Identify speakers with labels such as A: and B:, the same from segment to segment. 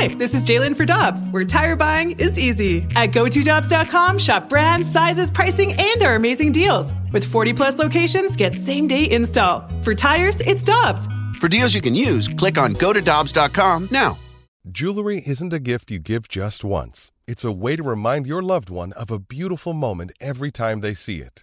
A: Hi, this is Jalen for Dobbs, where tire buying is easy. At GoToDobbs.com, shop brands, sizes, pricing, and our amazing deals. With 40 plus locations, get same day install. For tires, it's Dobbs.
B: For deals you can use, click on GoToDobbs.com now.
C: Jewelry isn't a gift you give just once, it's a way to remind your loved one of a beautiful moment every time they see it.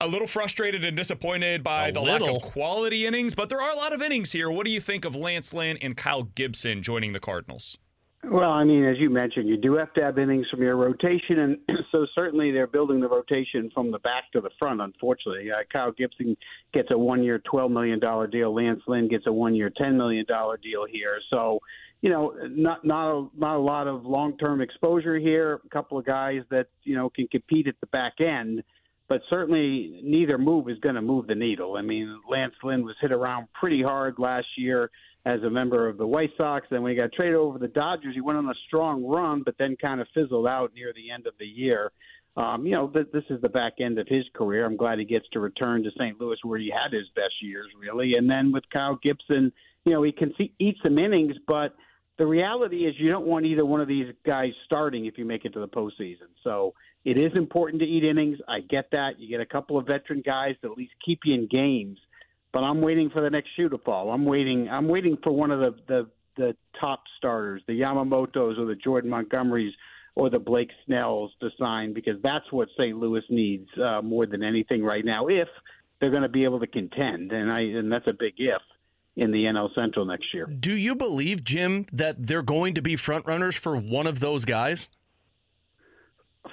D: A little frustrated and disappointed by
E: A
D: the
E: little.
D: lack of quality innings, but there are a lot of innings here. What do you think of Lance Lynn and Kyle Gibson joining the Cardinals?
F: Well, I mean, as you mentioned, you do have to have innings from your rotation, and so certainly they're building the rotation from the back to the front. Unfortunately, uh, Kyle Gibson gets a one-year, twelve million dollar deal. Lance Lynn gets a one-year, ten million dollar deal here. So, you know, not not a, not a lot of long-term exposure here. A couple of guys that you know can compete at the back end, but certainly neither move is going to move the needle. I mean, Lance Lynn was hit around pretty hard last year as a member of the White Sox. Then when he got traded over the Dodgers, he went on a strong run, but then kind of fizzled out near the end of the year. Um, you know, th- this is the back end of his career. I'm glad he gets to return to St. Louis where he had his best years, really. And then with Kyle Gibson, you know, he can see, eat some innings, but the reality is you don't want either one of these guys starting if you make it to the postseason. So it is important to eat innings. I get that. You get a couple of veteran guys to at least keep you in games but I'm waiting for the next shoe to fall. I'm waiting. I'm waiting for one of the the, the top starters, the Yamamoto's or the Jordan Montgomerys or the Blake Snells to sign because that's what St. Louis needs uh, more than anything right now. If they're going to be able to contend, and I and that's a big if in the NL Central next year.
E: Do you believe, Jim, that they're going to be front runners for one of those guys?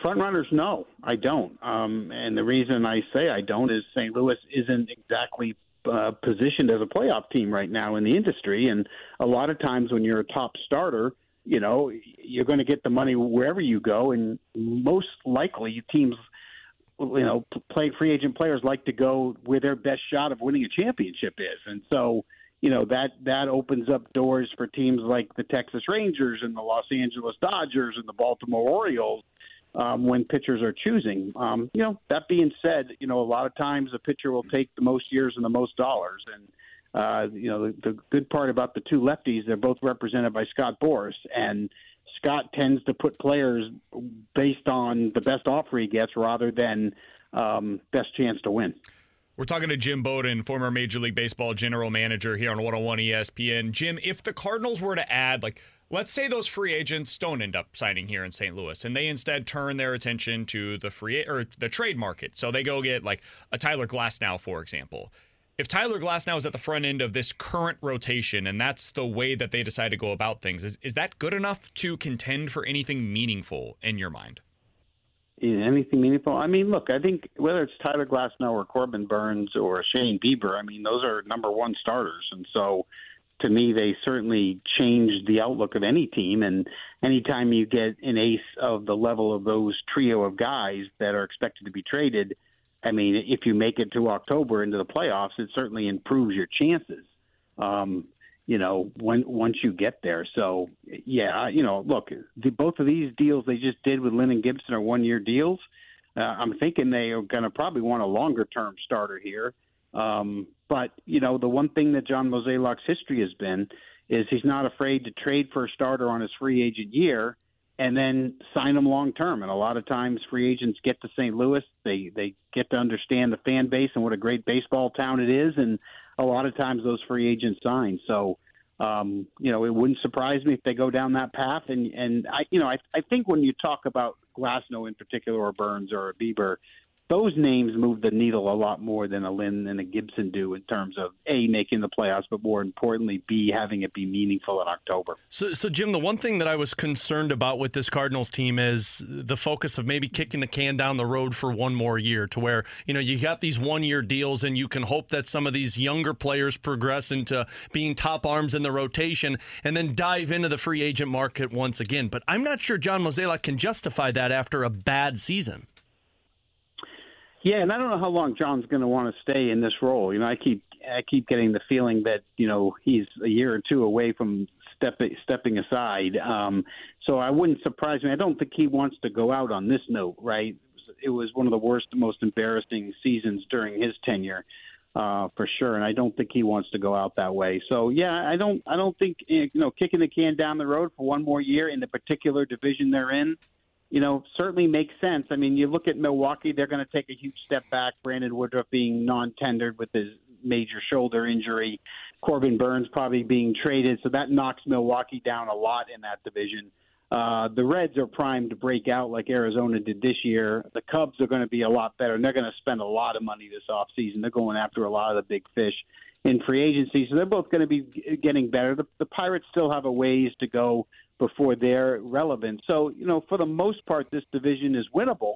F: Front runners, no, I don't. Um, and the reason I say I don't is St. Louis isn't exactly uh, positioned as a playoff team right now in the industry. And a lot of times when you're a top starter, you know, you're going to get the money wherever you go. And most likely teams, you know, play free agent players like to go where their best shot of winning a championship is. And so, you know, that, that opens up doors for teams like the Texas Rangers and the Los Angeles Dodgers and the Baltimore Orioles um, when pitchers are choosing. Um, you know, that being said, you know, a lot of times a pitcher will take the most years and the most dollars. And, uh, you know, the, the good part about the two lefties, they're both represented by Scott Boras. And Scott tends to put players based on the best offer he gets rather than um, best chance to win.
D: We're talking to Jim Bowden, former Major League Baseball general manager here on 101 ESPN. Jim, if the Cardinals were to add, like, let's say those free agents don't end up signing here in St. Louis and they instead turn their attention to the free or the trade market. So they go get like a Tyler Glasnow, for example. If Tyler Glasnow is at the front end of this current rotation and that's the way that they decide to go about things, is, is that good enough to contend for anything meaningful in your mind?
F: In anything meaningful. I mean, look, I think whether it's Tyler Glasnow or Corbin Burnes or Shane Bieber, I mean, those are number one starters, and so to me, they certainly change the outlook of any team. And anytime you get an ace of the level of those trio of guys that are expected to be traded, I mean, if you make it to October into the playoffs, it certainly improves your chances. Um, you know, when once you get there. So yeah, you know, look, the, both of these deals they just did with Lynn and Gibson are one year deals. Uh, I'm thinking they are going to probably want a longer term starter here. Um, but you know, the one thing that John Mozeliak's history has been is he's not afraid to trade for a starter on his free agent year and then sign him long term. And a lot of times, free agents get to St. Louis, they they get to understand the fan base and what a great baseball town it is, and a lot of times those free agents sign. So. Um, you know, it wouldn't surprise me if they go down that path. And and I, you know, I I think when you talk about Glasnow in particular, or Burnes, or Bieber, those names move the needle a lot more than a Lynn and a Gibson do in terms of a making the playoffs, but more importantly, b having it be meaningful in October.
E: So, so Jim, the one thing that I was concerned about with this Cardinals team is the focus of maybe kicking the can down the road for one more year, to where you know you got these one-year deals, and you can hope that some of these younger players progress into being top arms in the rotation, and then dive into the free agent market once again. But I'm not sure John Mozeliak can justify that after a bad season.
F: Yeah, and I don't know how long John's going to want to stay in this role. You know, I keep I keep getting the feeling that you know he's a year or two away from stepping stepping aside. Um, so I wouldn't surprise me. I don't think he wants to go out on this note. Right? It was one of the worst, most embarrassing seasons during his tenure. Uh, for sure, and I don't think he wants to go out that way. So yeah, I don't, I don't think you know kicking the can down the road for one more year in the particular division they're in you know, certainly makes sense. I mean, you look at Milwaukee; they're going to take a huge step back. Brandon Woodruff being non-tendered with his major shoulder injury, Corbin Burnes probably being traded, so that knocks Milwaukee down a lot in that division. Uh, the Reds are primed to break out like Arizona did this year. The Cubs are going to be a lot better, and they're going to spend a lot of money this offseason. They're going after a lot of the big fish in free agency, so they're both going to be getting better. The, the Pirates still have a ways to go before they're relevant. So, you know, for the most part, this division is winnable.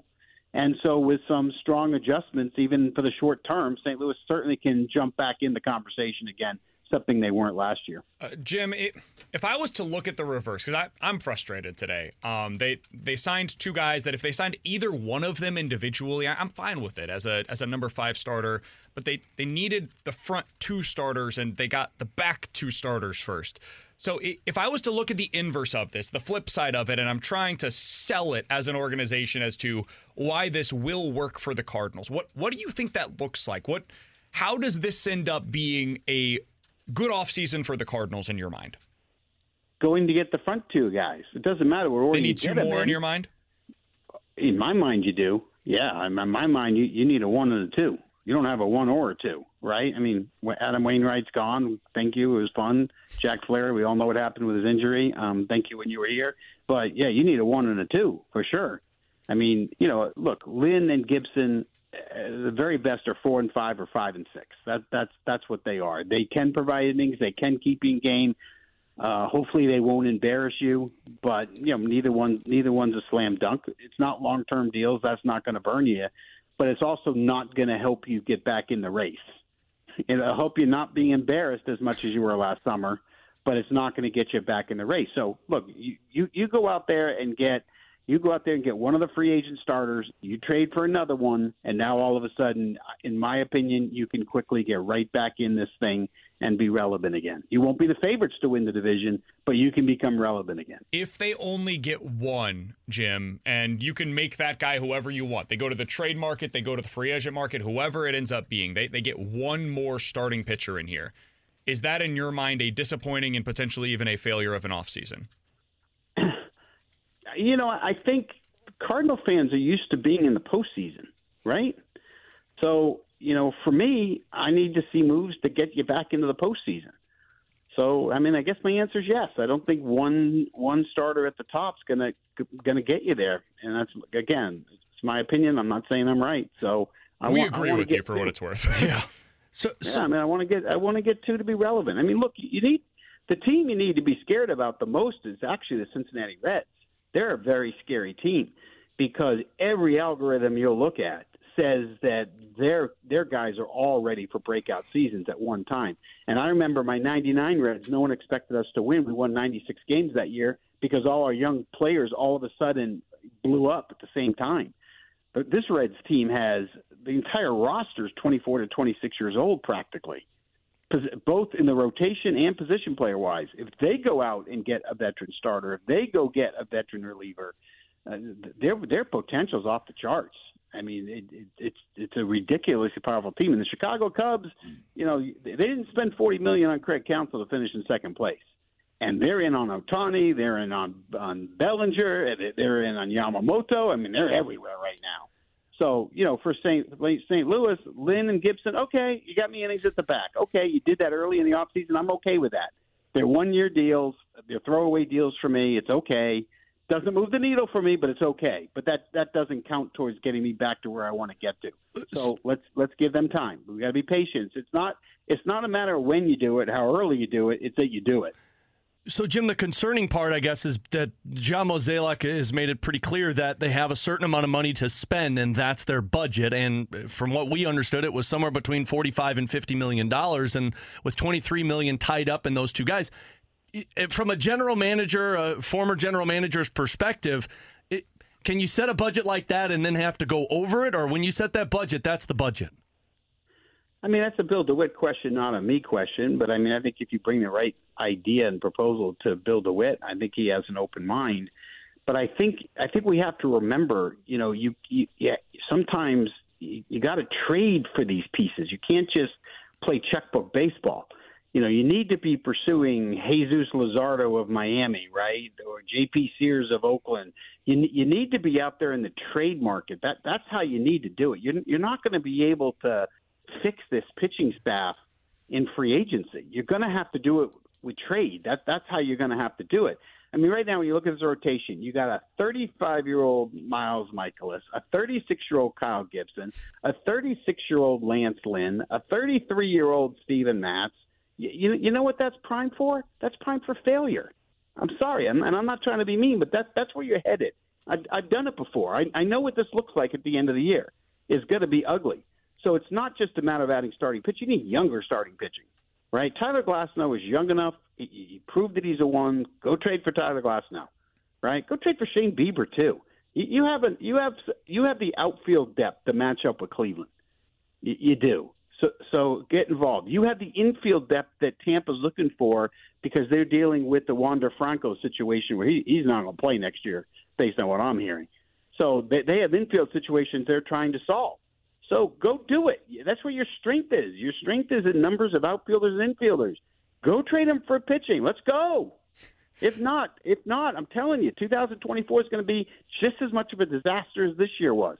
F: And so, with some strong adjustments, even for the short term, St. Louis certainly can jump back in the conversation again, something they weren't last year.
D: Uh, Jim, it, if I was to look at the reverse, because I'm frustrated today, um, they they signed two guys that if they signed either one of them individually, I, I'm fine with it as a as a number five starter. But they they needed the front two starters, and they got the back two starters first. So if I was to look at the inverse of this, the flip side of it, and I'm trying to sell it as an organization as to why this will work for the Cardinals, what what do you think that looks like? What how does this end up being a good offseason for the Cardinals in your mind?
F: Going to get the front two guys. It doesn't matter. We're
D: they need two more in. in your mind.
F: In my mind, you do. Yeah, in my mind, you, you need a one and a two. You don't have a one or a two right? I mean, Adam Wainwright's gone. Thank you. It was fun. Jack Flaherty, we all know what happened with his injury. Um, thank you when you were here. But yeah, you need a one and a two for sure. I mean, you know, look, Lynn and Gibson, the very best are four and five or five and six. That that's that's what they are. They can provide innings. They can keep you in game. Uh, hopefully, they won't embarrass you. But you know, neither one neither one's a slam dunk. It's not long term deals. That's not going to burn you. But it's also not going to help you get back in the race and I hope you're not being embarrassed as much as you were last summer, but it's not going to get you back in the race. So look, you, you you go out there and get you go out there and get one of the free agent starters, you trade for another one, and now all of a sudden, in my opinion, you can quickly get right back in this thing and be relevant again. You won't be the favorites to win the division, but you can become relevant again.
D: If they only get one, Jim, and you can make that guy whoever you want. They go to the trade market, they go to the free agent market, whoever it ends up being, they, they get one more starting pitcher in here. Is that in your mind a disappointing and potentially even a failure of an offseason?
F: You know, I think Cardinal fans are used to being in the postseason, right? So, you know, for me, I need to see moves to get you back into the postseason. So, I mean, I guess my answer is yes. I don't think one one starter at the top is gonna gonna get you there, and that's again, it's my opinion. I'm not saying I'm right. So, I
D: we
F: want,
D: agree
F: I
D: with you for
F: two.
D: what it's worth.
E: yeah.
F: So, yeah, I mean, I want to get I want to get two to be relevant. I mean, look, you need the team you need to be scared about the most is actually the Cincinnati Reds they're a very scary team because every algorithm you'll look at says that their their guys are all ready for breakout seasons at one time. And I remember my 99 Reds, no one expected us to win. We won 96 games that year because all our young players all of a sudden blew up at the same time. But this Reds team has the entire roster is 24 to 26 years old practically both in the rotation and position player wise. If they go out and get a veteran starter, if they go get a veteran reliever, uh, their their potential's off the charts. I mean, it, it, it's it's a ridiculously powerful team. And the Chicago Cubs, you know, they didn't spend forty million on Craig Counsell to finish in second place, and they're in on Ohtani, they're in on on Bellinger, they're in on Yamamoto. I mean, they're everywhere right now. So, you know, for St. St. Louis, Lynn and Gibson, okay, you got me innings at the back. Okay, you did that early in the offseason. I'm okay with that. They're one year deals. They're throwaway deals for me. It's okay. Doesn't move the needle for me, but it's okay. But that that doesn't count towards getting me back to where I want to get to. So let's let's give them time. We got to be patient. It's not it's not a matter of when you do it, how early you do it. It's that you do it.
E: So, Jim, the concerning part, I guess, is that John Mozeliak has made it pretty clear that they have a certain amount of money to spend, and that's their budget. And from what we understood, it was somewhere between forty-five and fifty million dollars, and with twenty-three million tied up in those two guys. From a general manager, a former general manager's perspective, it, Can you set a budget like that and then have to go over it, or when you set that budget, that's the budget?
F: I mean, that's a Bill DeWitt question, not a me question. But I mean, I think if you bring the right idea and proposal to Bill DeWitt, I think he has an open mind. But I think I think we have to remember, you know, you, you yeah, sometimes you, you got to trade for these pieces. You can't just play checkbook baseball. You know, you need to be pursuing Jesus Luzardo of Miami, right, or J.P. Sears of Oakland. You you need to be out there in the trade market. That that's how you need to do it. You're you're not going to be able to fix this pitching staff in free agency. You're going to have to do it with trade. That that's how you're going to have to do it. I mean, right now when you look at this rotation, you got a 35 year old Miles Mikolas, a 36 year old Kyle Gibson, a 36 year old Lance Lynn, a 33 year old Steven Matz. You, you you know what that's prime for? That's prime for failure. I'm sorry, and, and I'm not trying to be mean, but that's that's where you're headed. I've, I've done it before. I, I know what this looks like at the end of the year. It's going to be ugly. So it's not just a matter of adding starting pitch. You need younger starting pitching, right? Tyler Glasnow is young enough. He, he proved that he's a one. Go trade for Tyler Glasnow, right? Go trade for Shane Bieber too. You, you have a, you have you have the outfield depth to match up with Cleveland. You, you do. So so get involved. You have the infield depth that Tampa's looking for because they're dealing with the Wander Franco situation where he, he's not going to play next year, based on what I'm hearing. So they, they have infield situations they're trying to solve. So go do it. That's where your strength is. Your strength is in numbers of outfielders and infielders. Go trade them for pitching. Let's go. If not, if not, I'm telling you, 2024 is going to be just as much of a disaster as this year was.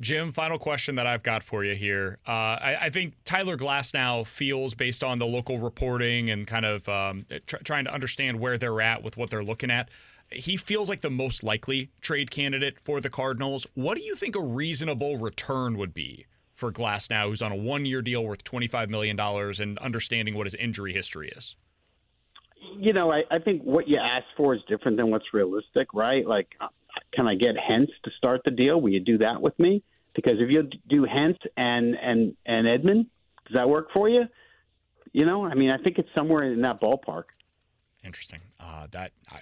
D: Jim, final question that I've got for you here. Uh, I, I, think Tyler Glasnow feels, based on the local reporting and kind of um, tr- trying to understand where they're at with what they're looking at, he feels like the most likely trade candidate for the Cardinals. What do you think a reasonable return would be for Glasnow, who's on a one year deal worth $25 million and understanding what his injury history is?
F: You know, I, I think what you ask for is different than what's realistic, right? Like, uh, can I get Hence to start the deal? Will you do that with me? Because if you do Hence and and and Edman, does that work for you? You know, I mean, I think it's somewhere in that ballpark.
D: Interesting. Uh, that I,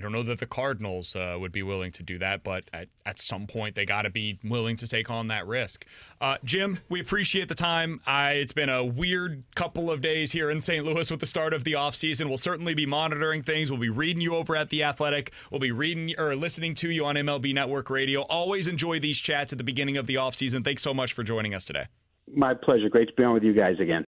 D: I don't know that the Cardinals uh, would be willing to do that, but at, at some point they got to be willing to take on that risk. Uh, Jim, we appreciate the time. I, it's been a weird couple of days here in St. Louis with the start of the offseason. We'll certainly be monitoring things. We'll be reading you over at The Athletic. We'll be reading or listening to you on MLB Network Radio. Always enjoy these chats at the beginning of the offseason. Thanks so much for joining us today.
F: My pleasure. Great to be on with you guys again.